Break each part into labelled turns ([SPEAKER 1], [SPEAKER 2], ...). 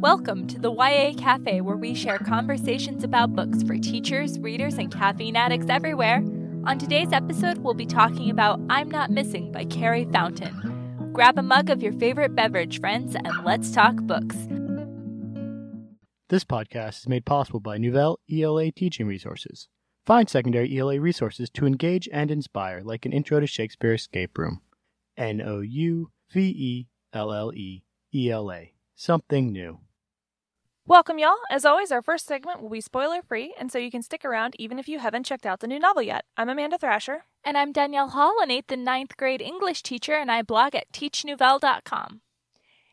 [SPEAKER 1] Welcome to the YA Cafe, where we share conversations about books for teachers, readers, and caffeine addicts everywhere. On today's episode, we'll be talking about I'm Not Missing by Carrie Fountain. Grab a mug of your favorite beverage, friends, and let's talk books.
[SPEAKER 2] This podcast is made possible by Nouvelle ELA teaching resources. Find secondary ELA resources to engage and inspire, like an intro to Shakespeare escape room. N O U V E L L E E L A. Something new.
[SPEAKER 3] Welcome, y'all. As always, our first segment will be spoiler free, and so you can stick around even if you haven't checked out the new novel yet. I'm Amanda Thrasher.
[SPEAKER 1] And I'm Danielle Hall, an 8th and ninth grade English teacher, and I blog at teachnouvelle.com.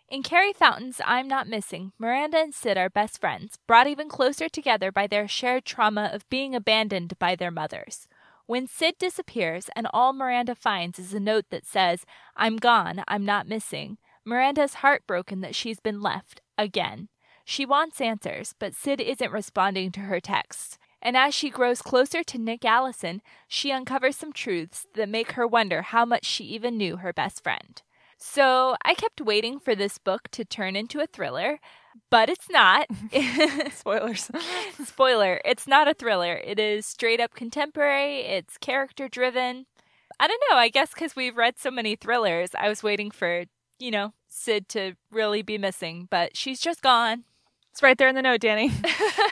[SPEAKER 1] In Carrie Fountain's I'm Not Missing, Miranda and Sid are best friends, brought even closer together by their shared trauma of being abandoned by their mothers. When Sid disappears and all Miranda finds is a note that says, I'm gone, I'm not missing, Miranda's heartbroken that she's been left again. She wants answers, but Sid isn't responding to her texts. And as she grows closer to Nick Allison, she uncovers some truths that make her wonder how much she even knew her best friend. So I kept waiting for this book to turn into a thriller, but it's not.
[SPEAKER 3] Spoilers.
[SPEAKER 1] Spoiler, it's not a thriller. It is straight up contemporary, it's character driven. I don't know, I guess because we've read so many thrillers, I was waiting for, you know, Sid to really be missing, but she's just gone.
[SPEAKER 3] It's right there in the note, Danny.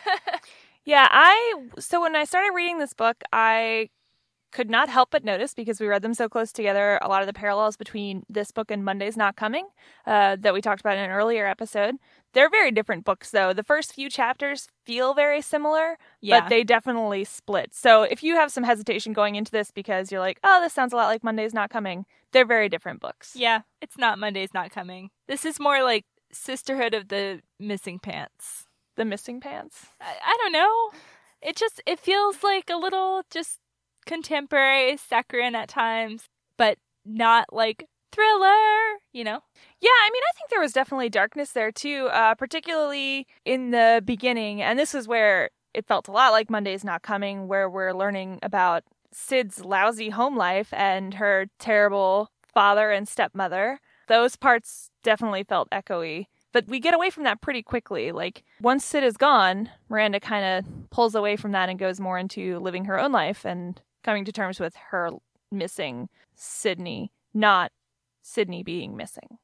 [SPEAKER 3] yeah, I. So when I started reading this book, I could not help but notice because we read them so close together a lot of the parallels between this book and Monday's Not Coming uh, that we talked about in an earlier episode. They're very different books, though. The first few chapters feel very similar,
[SPEAKER 1] Yeah.
[SPEAKER 3] but they definitely split. So if you have some hesitation going into this because you're like, oh, this sounds a lot like Monday's Not Coming, they're very different books.
[SPEAKER 1] Yeah, it's not Monday's Not Coming. This is more like Sisterhood of the Missing Pants.
[SPEAKER 3] The Missing Pants.
[SPEAKER 1] I, I don't know. It just it feels like a little just contemporary saccharine at times, but not like thriller, you know?
[SPEAKER 3] Yeah, I mean, I think there was definitely darkness there too, uh, particularly in the beginning. And this is where it felt a lot like Monday's Not Coming, where we're learning about Sid's lousy home life and her terrible father and stepmother. Those parts definitely felt echoey. But we get away from that pretty quickly. Like, once Sid is gone, Miranda kind of pulls away from that and goes more into living her own life and coming to terms with her missing Sydney, not Sydney being missing.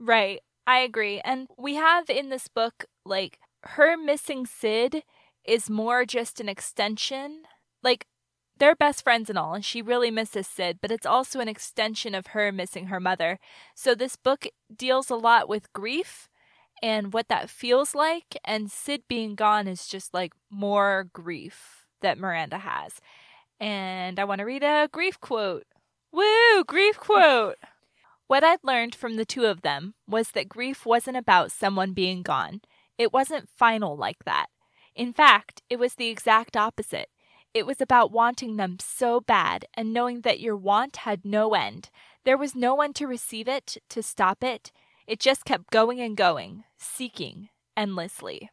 [SPEAKER 1] Right. I agree. And we have in this book, like, her missing Sid is more just an extension. Like, they're best friends and all, and she really misses Sid, but it's also an extension of her missing her mother. So this book deals a lot with grief and what that feels like, and Sid being gone is just like more grief that Miranda has. And I want to read a grief quote. Woo, grief quote. What I'd learned from the two of them was that grief wasn't about someone being gone. It wasn't final like that. In fact, it was the exact opposite. It was about wanting them so bad and knowing that your want had no end. There was no one to receive it, to stop it. It just kept going and going, seeking endlessly.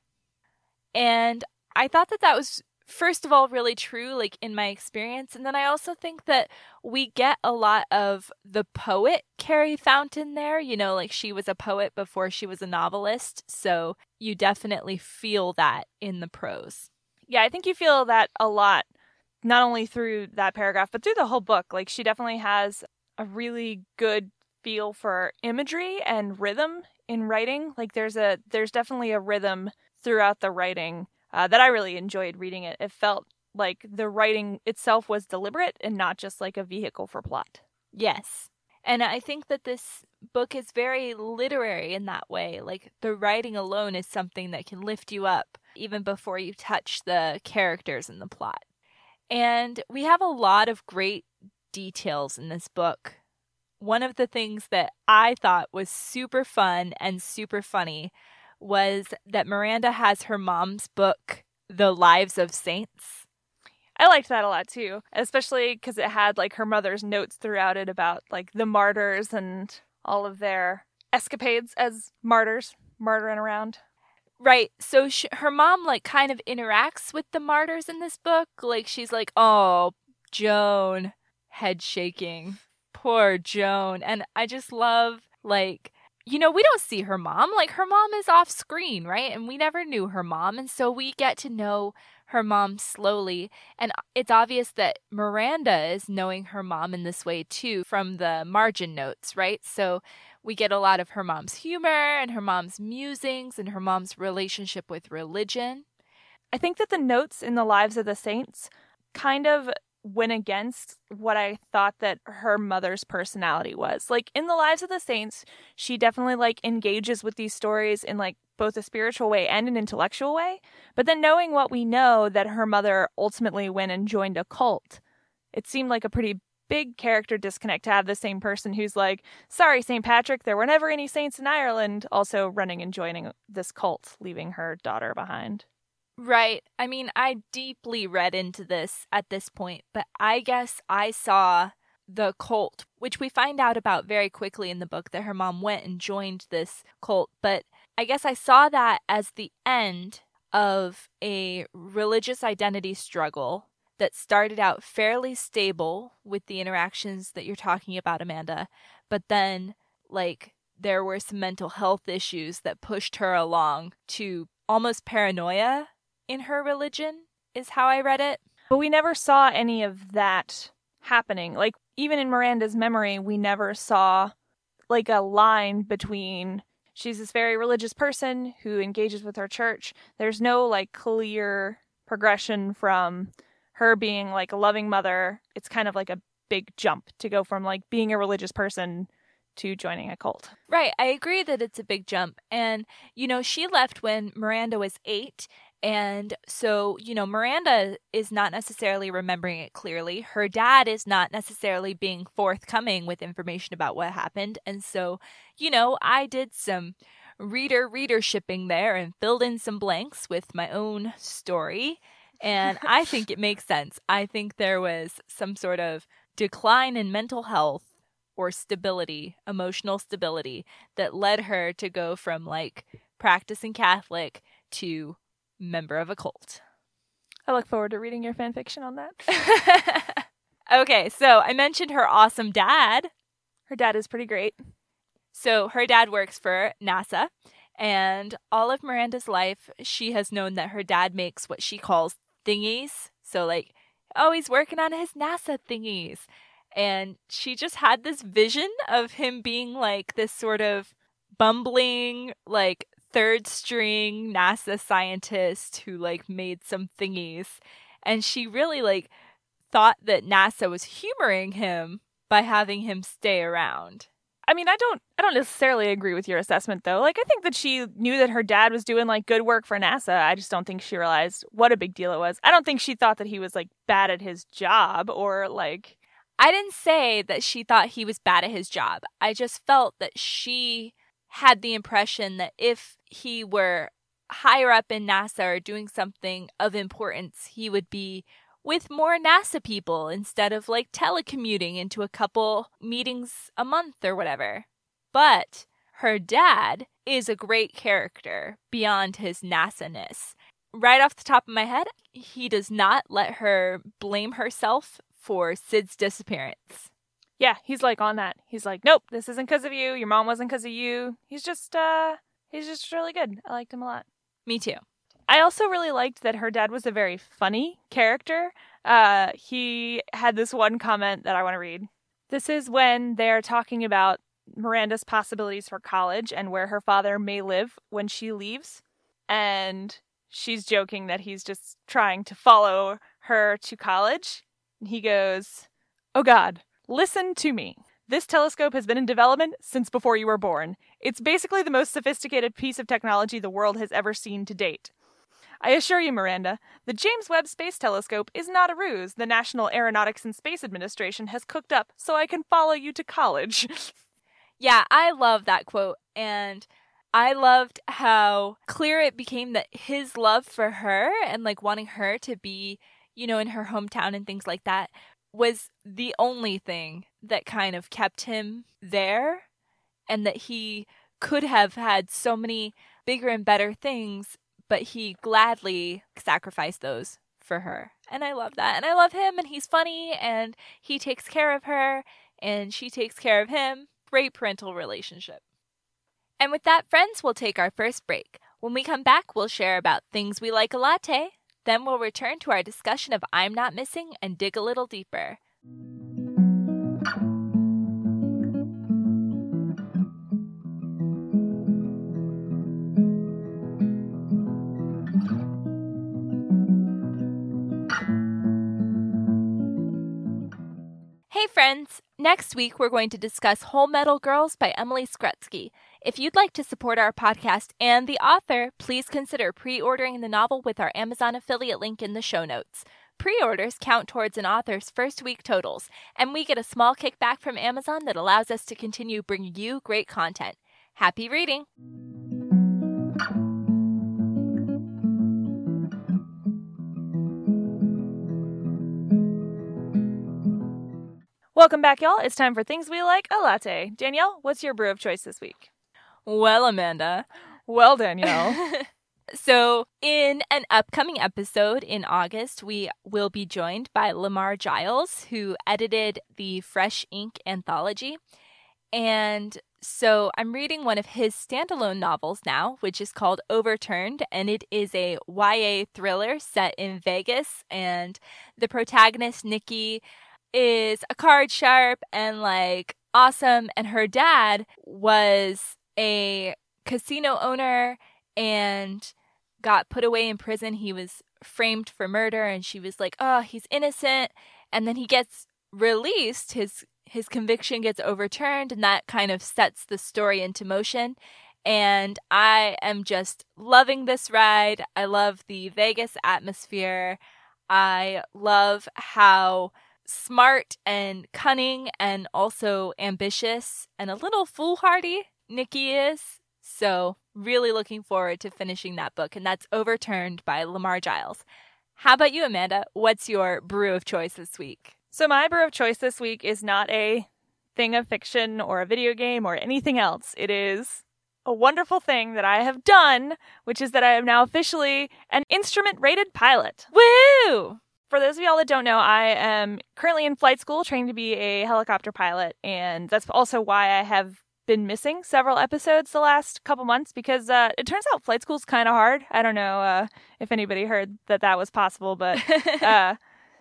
[SPEAKER 1] And I thought that that was, first of all, really true, like in my experience. And then I also think that we get a lot of the poet Carrie Fountain there. You know, like she was a poet before she was a novelist. So you definitely feel that in the prose.
[SPEAKER 3] Yeah, I think you feel that a lot, not only through that paragraph, but through the whole book. Like, she definitely has a really good feel for imagery and rhythm in writing. Like, there's a there's definitely a rhythm throughout the writing uh, that I really enjoyed reading it. It felt like the writing itself was deliberate and not just like a vehicle for plot.
[SPEAKER 1] Yes. And I think that this book is very literary in that way. Like the writing alone is something that can lift you up even before you touch the characters and the plot. And we have a lot of great details in this book. One of the things that I thought was super fun and super funny was that Miranda has her mom's book, The Lives of Saints.
[SPEAKER 3] I liked that a lot too, especially because it had like her mother's notes throughout it about like the martyrs and all of their escapades as martyrs, martyring around.
[SPEAKER 1] Right. So her mom like kind of interacts with the martyrs in this book. Like she's like, "Oh, Joan," head shaking. Poor Joan. And I just love like you know, we don't see her mom. Like, her mom is off screen, right? And we never knew her mom. And so we get to know her mom slowly. And it's obvious that Miranda is knowing her mom in this way too from the margin notes, right? So we get a lot of her mom's humor and her mom's musings and her mom's relationship with religion.
[SPEAKER 3] I think that the notes in the lives of the saints kind of went against what I thought that her mother's personality was. Like in the lives of the saints, she definitely like engages with these stories in like both a spiritual way and an intellectual way. But then knowing what we know that her mother ultimately went and joined a cult, it seemed like a pretty big character disconnect to have the same person who's like, sorry, St. Patrick, there were never any saints in Ireland, also running and joining this cult, leaving her daughter behind.
[SPEAKER 1] Right. I mean, I deeply read into this at this point, but I guess I saw the cult, which we find out about very quickly in the book that her mom went and joined this cult. But I guess I saw that as the end of a religious identity struggle that started out fairly stable with the interactions that you're talking about, Amanda, but then, like, there were some mental health issues that pushed her along to almost paranoia in her religion, is how I read it.
[SPEAKER 3] But we never saw any of that happening. Like, even in Miranda's memory, we never saw like a line between she's this very religious person who engages with her church. There's no like clear progression from her being like a loving mother. It's kind of like a big jump to go from like being a religious person to joining a cult.
[SPEAKER 1] Right. I agree that it's a big jump. And, you know, she left when Miranda was eight. And so, you know, Miranda is not necessarily remembering it clearly. Her dad is not necessarily being forthcoming with information about what happened. And so, you know, I did some reader readershipping there and filled in some blanks with my own story. And I think it makes sense. I think there was some sort of decline in mental health or stability, emotional stability, that led her to go from like practicing Catholic to member of a cult.
[SPEAKER 3] I look forward to reading your fan fiction on that.
[SPEAKER 1] okay, so I mentioned her awesome dad.
[SPEAKER 3] Her dad is pretty great.
[SPEAKER 1] So her dad works for NASA, and all of Miranda's life, she has known that her dad makes what she calls thingies. So, like, oh, he's working on his NASA thingies. And she just had this vision of him being like this sort of bumbling, like third string NASA scientist who like made some thingies. And she really like thought that NASA was humoring him by having him stay around.
[SPEAKER 3] I mean, I don't I don't necessarily agree with your assessment though. Like I think that she knew that her dad was doing like good work for NASA. I just don't think she realized what a big deal it was. I don't think she thought that he was like bad at his job or like
[SPEAKER 1] I didn't say that she thought he was bad at his job. I just felt that she had the impression that if he were higher up in NASA or doing something of importance, he would be with more NASA people instead of like telecommuting into a couple meetings a month or whatever. But her dad is a great character beyond his NASA ness. Right off the top of my head, he does not let her blame herself for Sid's disappearance.
[SPEAKER 3] Yeah, he's like on that. He's like, nope, this isn't because of you. Your mom wasn't because of you. He's just, uh, he's just really good. I liked him a lot.
[SPEAKER 1] Me too.
[SPEAKER 3] I also really liked that her dad was a very funny character. Uh, he had this one comment that I want to read. This is when they're talking about Miranda's possibilities for college and where her father may live when she leaves. And she's joking that he's just trying to follow her to college. And he goes, Oh God, listen to me. This telescope has been in development since before you were born. It's basically the most sophisticated piece of technology the world has ever seen to date. I assure you, Miranda, the James Webb Space Telescope is not a ruse the National Aeronautics and Space Administration has cooked up so I can follow you to college.
[SPEAKER 1] yeah, I love that quote. And I loved how clear it became that his love for her and like wanting her to be, you know, in her hometown and things like that was the only thing that kind of kept him there and that he could have had so many bigger and better things but he gladly sacrificed those for her and i love that and i love him and he's funny and he takes care of her and she takes care of him great parental relationship And with that, friends, we'll take our first break. When we come back, we'll share about things we like a latte. Then we'll return to our discussion of I'm Not Missing and dig a little deeper. Friends! Next week we're going to discuss Hull Metal Girls by Emily Skrutskie. If you'd like to support our podcast and the author, please consider pre ordering the novel with our Amazon affiliate link in the show notes. Pre orders count towards an author's first week totals, and we get a small kickback from Amazon that allows us to continue bringing you great content. Happy reading!
[SPEAKER 3] Welcome back, y'all. It's time for Things We Like a Latte. Danielle, what's your brew of choice this week?
[SPEAKER 1] Well, Amanda.
[SPEAKER 3] Well, Danielle.
[SPEAKER 1] so, in an upcoming episode in August, we will be joined by Lamar Giles, who edited the Fresh Ink anthology. And so, I'm reading one of his standalone novels now, which is called Overturned, and it is a YA thriller set in Vegas. And the protagonist, Nikki, is a card sharp and like awesome. And her dad was a casino owner and got put away in prison. He was framed for murder and she was like, "Oh, he's innocent." And then he gets released. His his conviction gets overturned and that kind of sets the story into motion. And I am just loving this ride. I love the Vegas atmosphere. I love how smart and cunning and also ambitious and a little foolhardy Nikki is. So, really looking forward to finishing that book, and that's Overturned by Lamar Giles. How about you, Amanda? What's your brew of choice this week?
[SPEAKER 3] So, my brew of choice this week is not a thing of fiction or a video game or anything else. It is a wonderful thing that I have done, which is that I am now officially an instrument rated pilot.
[SPEAKER 1] Woo!
[SPEAKER 3] For those of y'all that don't know, I am currently in flight school training to be a helicopter pilot, and that's also why I have been missing several episodes the last couple months because uh, it turns out flight school's kind of hard. I don't know uh, if anybody heard that that was possible, but uh,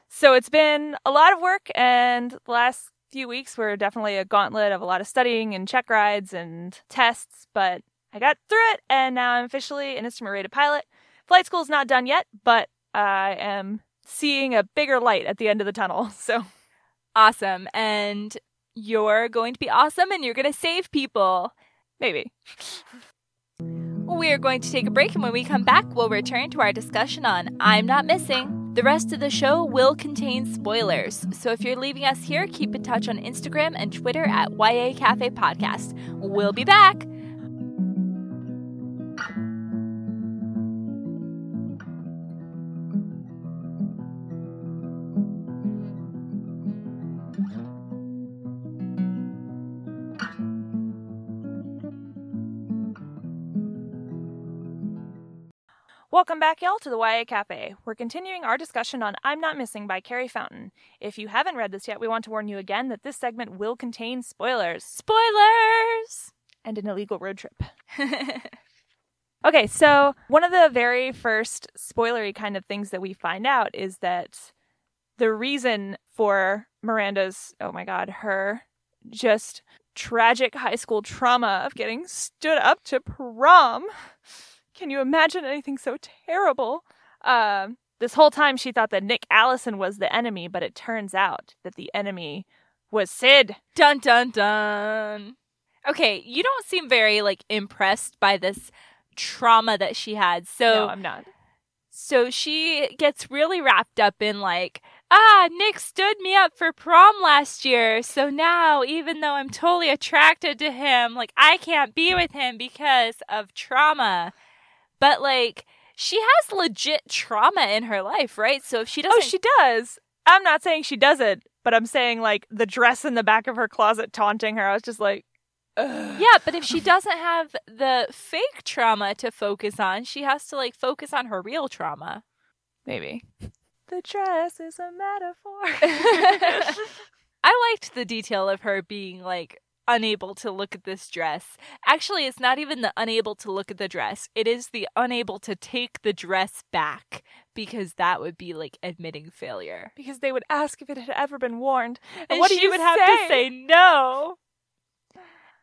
[SPEAKER 3] so it's been a lot of work, and the last few weeks were definitely a gauntlet of a lot of studying and check rides and tests, but I got through it, and now I'm officially an instrument rated pilot. Flight school's not done yet, but I am seeing a bigger light at the end of the tunnel. So
[SPEAKER 1] awesome. And you're going to be awesome and you're going to save people.
[SPEAKER 3] Maybe.
[SPEAKER 1] we are going to take a break, and when we come back, we'll return to our discussion on I'm Not Missing. The rest of the show will contain spoilers, so if you're leaving us here, keep in touch on Instagram and Twitter at YA Cafe Podcast. We'll be back.
[SPEAKER 3] Welcome back, y'all, to the YA Cafe. We're continuing our discussion on I'm Not Missing by Carrie Fountain. If you haven't read this yet, we want to warn you again that this segment will contain spoilers.
[SPEAKER 1] Spoilers!
[SPEAKER 3] And an illegal road trip. okay, so one of the very first spoilery kind of things that we find out is that the reason for Miranda's, oh my god, her just tragic high school trauma of getting stood up to prom can you imagine anything so terrible? Um, this whole time she thought that Nick Allison was the enemy, but it turns out that the enemy was Sid.
[SPEAKER 1] Dun dun dun. Okay, you don't seem very like impressed by this trauma that she had. So
[SPEAKER 3] No, I'm not.
[SPEAKER 1] So she gets really wrapped up in like, ah, Nick stood me up for prom last year. So now, even though I'm totally attracted to him, like I can't be with him because of trauma. But like she has legit trauma in her life, right? So if she oh, doesn't
[SPEAKER 3] Oh, she does. I'm not saying she doesn't, but I'm saying like the dress in the back of her closet taunting her. I was just like Ugh.
[SPEAKER 1] Yeah, but if she doesn't have the fake trauma to focus on, she has to like focus on her real trauma.
[SPEAKER 3] Maybe. The dress is a metaphor.
[SPEAKER 1] I liked the detail of her being like unable to look at this dress. Actually, it's not even the unable to look at the dress. It is the unable to take the dress back because that would be like admitting failure.
[SPEAKER 3] Because they would ask if it had ever been worn. And,
[SPEAKER 1] And
[SPEAKER 3] what do you
[SPEAKER 1] would
[SPEAKER 3] say?
[SPEAKER 1] have to say no.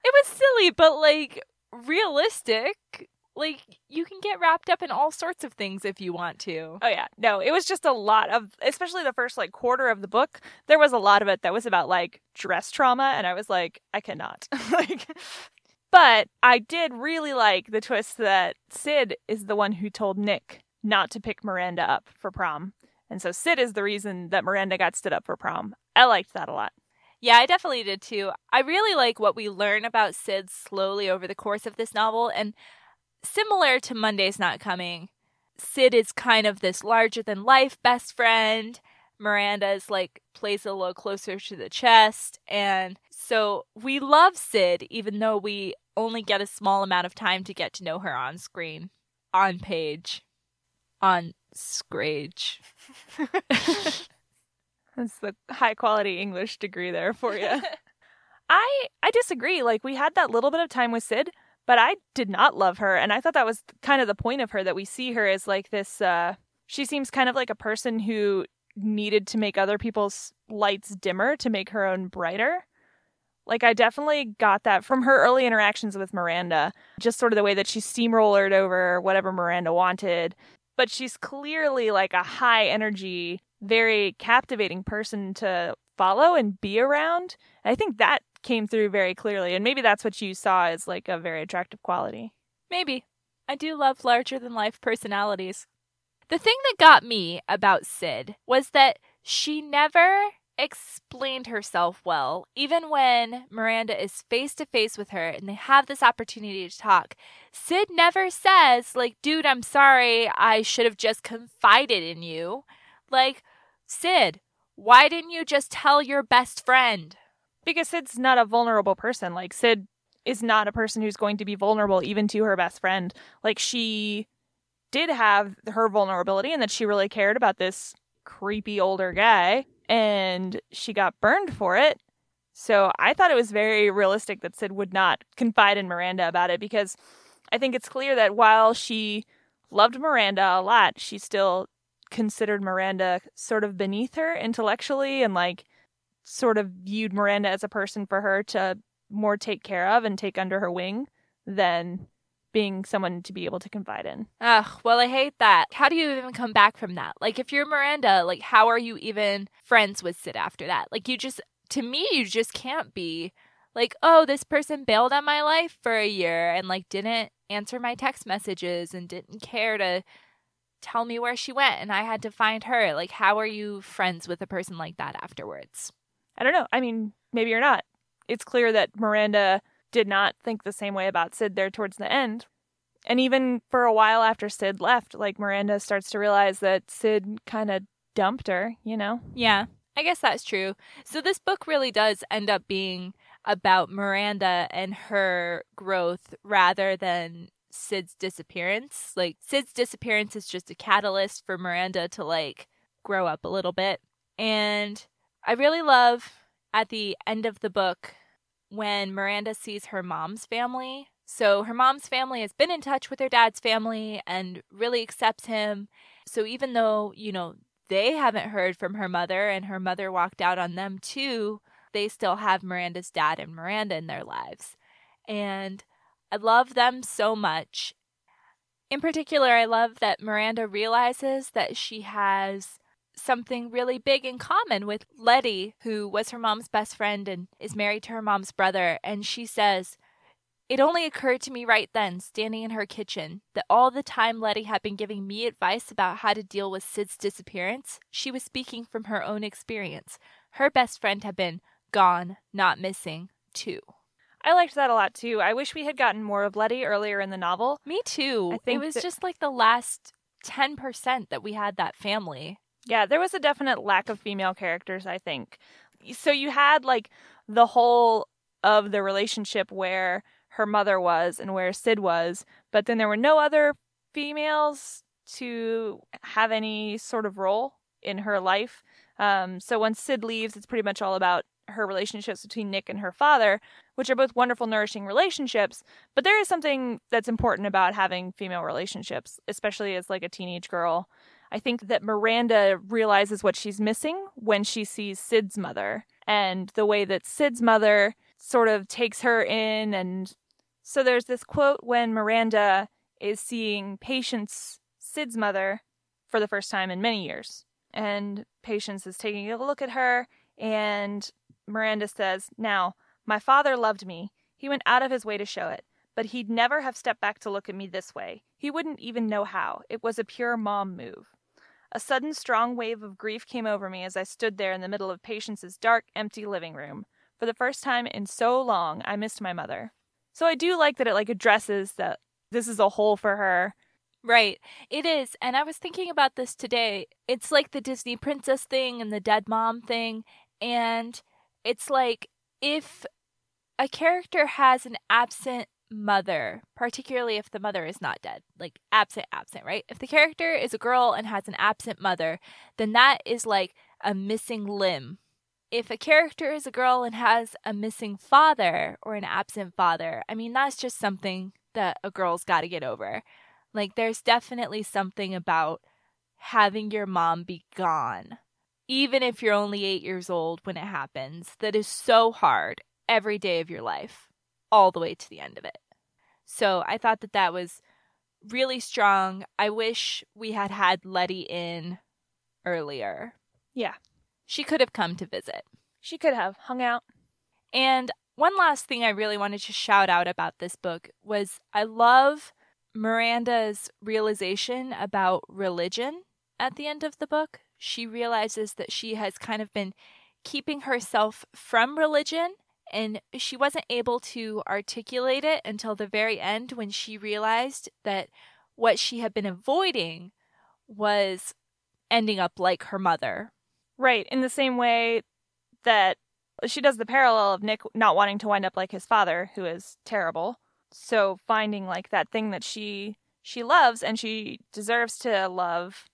[SPEAKER 1] It was silly, but like realistic. Like you can get wrapped up in all sorts of things if you want to.
[SPEAKER 3] Oh yeah, no, it was just a lot of, especially the first like quarter of the book. There was a lot of it that was about like dress trauma, and I was like, I cannot. like, but I did really like the twist that Sid is the one who told Nick not to pick Miranda up for prom, and so Sid is the reason that Miranda got stood up for prom. I liked that a lot.
[SPEAKER 1] Yeah, I definitely did too. I really like what we learn about Sid slowly over the course of this novel. And similar to Monday's Not Coming, Sid is kind of this larger than life best friend. Miranda's like plays a little closer to the chest. And so we love Sid, even though we only get a small amount of time to get to know her on screen, on page, on Scrage.
[SPEAKER 3] That's the high quality English degree there for you. I I disagree. Like we had that little bit of time with Sid, but I did not love her, and I thought that was kind of the point of her that we see her as like this. uh She seems kind of like a person who needed to make other people's lights dimmer to make her own brighter. Like I definitely got that from her early interactions with Miranda, just sort of the way that she steamrollered over whatever Miranda wanted. But she's clearly like a high energy, very captivating person to follow and be around. And I think that came through very clearly. And maybe that's what you saw as like a very attractive quality.
[SPEAKER 1] Maybe. I do love larger than life personalities. The thing that got me about Sid was that she never explained herself well, even when Miranda is face to face with her and they have this opportunity to talk. Sid never says, like, dude, I'm sorry, I should have just confided in you. Like, Sid, why didn't you just tell your best friend?
[SPEAKER 3] Because Sid's not a vulnerable person. Like, Sid is not a person who's going to be vulnerable even to her best friend. Like, she did have her vulnerability and that she really cared about this creepy older guy and she got burned for it. So I thought it was very realistic that Sid would not confide in Miranda about it because I think it's clear that while she loved Miranda a lot, she still considered Miranda sort of beneath her intellectually and like sort of viewed Miranda as a person for her to more take care of and take under her wing than being someone to be able to confide in.
[SPEAKER 1] Ugh, well, I hate that. How do you even come back from that? Like, if you're Miranda, like, how are you even friends with Sid after that? Like, you just, to me, you just can't be. Like, oh, this person bailed on my life for a year and, like, didn't answer my text messages and didn't care to tell me where she went and I had to find her. Like, how are you friends with a person like that afterwards?
[SPEAKER 3] I don't know. I mean, maybe you're not. It's clear that Miranda did not think the same way about Sid there towards the end. And even for a while after Sid left, like Miranda starts to realize that Sid kind of dumped her, you know?
[SPEAKER 1] Yeah, I guess that's true. So this book really does end up being about Miranda and her growth rather than Sid's disappearance. Like Sid's disappearance is just a catalyst for Miranda to like grow up a little bit. And I really love at the end of the book when Miranda sees her mom's family. So her mom's family has been in touch with her dad's family and really accepts him. So even though, you know, they haven't heard from her mother and her mother walked out on them too, they still have Miranda's dad and Miranda in their lives. And I love them so much. In particular, I love that Miranda realizes that she has something really big in common with Letty, who was her mom's best friend and is married to her mom's brother. And she says, It only occurred to me right then, standing in her kitchen, that all the time Letty had been giving me advice about how to deal with Sid's disappearance, she was speaking from her own experience. Her best friend had been gone, not missing, too.
[SPEAKER 3] I liked that a lot too. I wish we had gotten more of Letty earlier in the novel.
[SPEAKER 1] Me too.
[SPEAKER 3] I
[SPEAKER 1] it was
[SPEAKER 3] that-
[SPEAKER 1] just like the last 10% that we had that family.
[SPEAKER 3] Yeah, there was a definite lack of female characters, I think. So you had like the whole of the relationship where her mother was and where Sid was, but then there were no other females to have any sort of role in her life. Um, so once Sid leaves, it's pretty much all about her relationships between Nick and her father, which are both wonderful, nourishing relationships. But there is something that's important about having female relationships, especially as like a teenage girl. I think that Miranda realizes what she's missing when she sees Sid's mother and the way that Sid's mother sort of takes her in. And so there's this quote when Miranda is seeing Patience, Sid's mother, for the first time in many years. And Patience is taking a look at her, and Miranda says, Now, my father loved me. He went out of his way to show it, but he'd never have stepped back to look at me this way. He wouldn't even know how. It was a pure mom move. A sudden strong wave of grief came over me as I stood there in the middle of Patience's dark, empty living room. For the first time in so long, I missed my mother. So I do like that it like addresses that this is a hole for her.
[SPEAKER 1] Right. It is. And I was thinking about this today. It's like the Disney princess thing and the dead mom thing. And it's like if a character has an absent mother, particularly if the mother is not dead, like absent, absent, right? If the character is a girl and has an absent mother, then that is like a missing limb. If a character is a girl and has a missing father or an absent father, I mean, that's just something that a girl's got to get over. Like, there's definitely something about having your mom be gone, even if you're only eight years old when it happens, that is so hard every day of your life, all the way to the end of it. So I thought that that was really strong. I wish we had had Letty in earlier.
[SPEAKER 3] Yeah.
[SPEAKER 1] She could have come to visit.
[SPEAKER 3] She could have hung out.
[SPEAKER 1] And one last thing I really wanted to shout out about this book was I love Miranda's realization about religion at the end of the book. She realizes that she has kind of been keeping herself from religion and she wasn't able to articulate it until the very end when she realized that what she had been avoiding was ending up like her mother.
[SPEAKER 3] Right, in the same way that she does the parallel of Nick not wanting to wind up like his father, who is terrible. So finding like that thing that she she loves and she deserves to love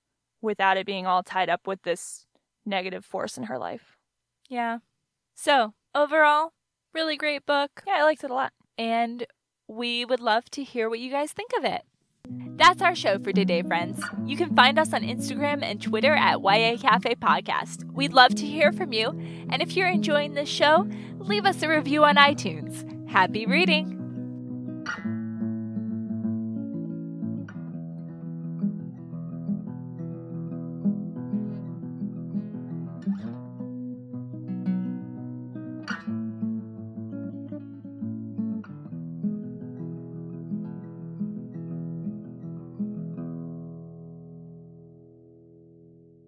[SPEAKER 3] without it being all tied up with this negative force in her life.
[SPEAKER 1] Yeah. So, overall, really great book.
[SPEAKER 3] Yeah, I liked it a lot.
[SPEAKER 1] And we would love to hear what you guys think of it. That's our show for today, friends. You can find us on Instagram and Twitter at YA Cafe Podcast. We'd love to hear from you. And if you're enjoying this show, leave us a review on iTunes. Happy reading!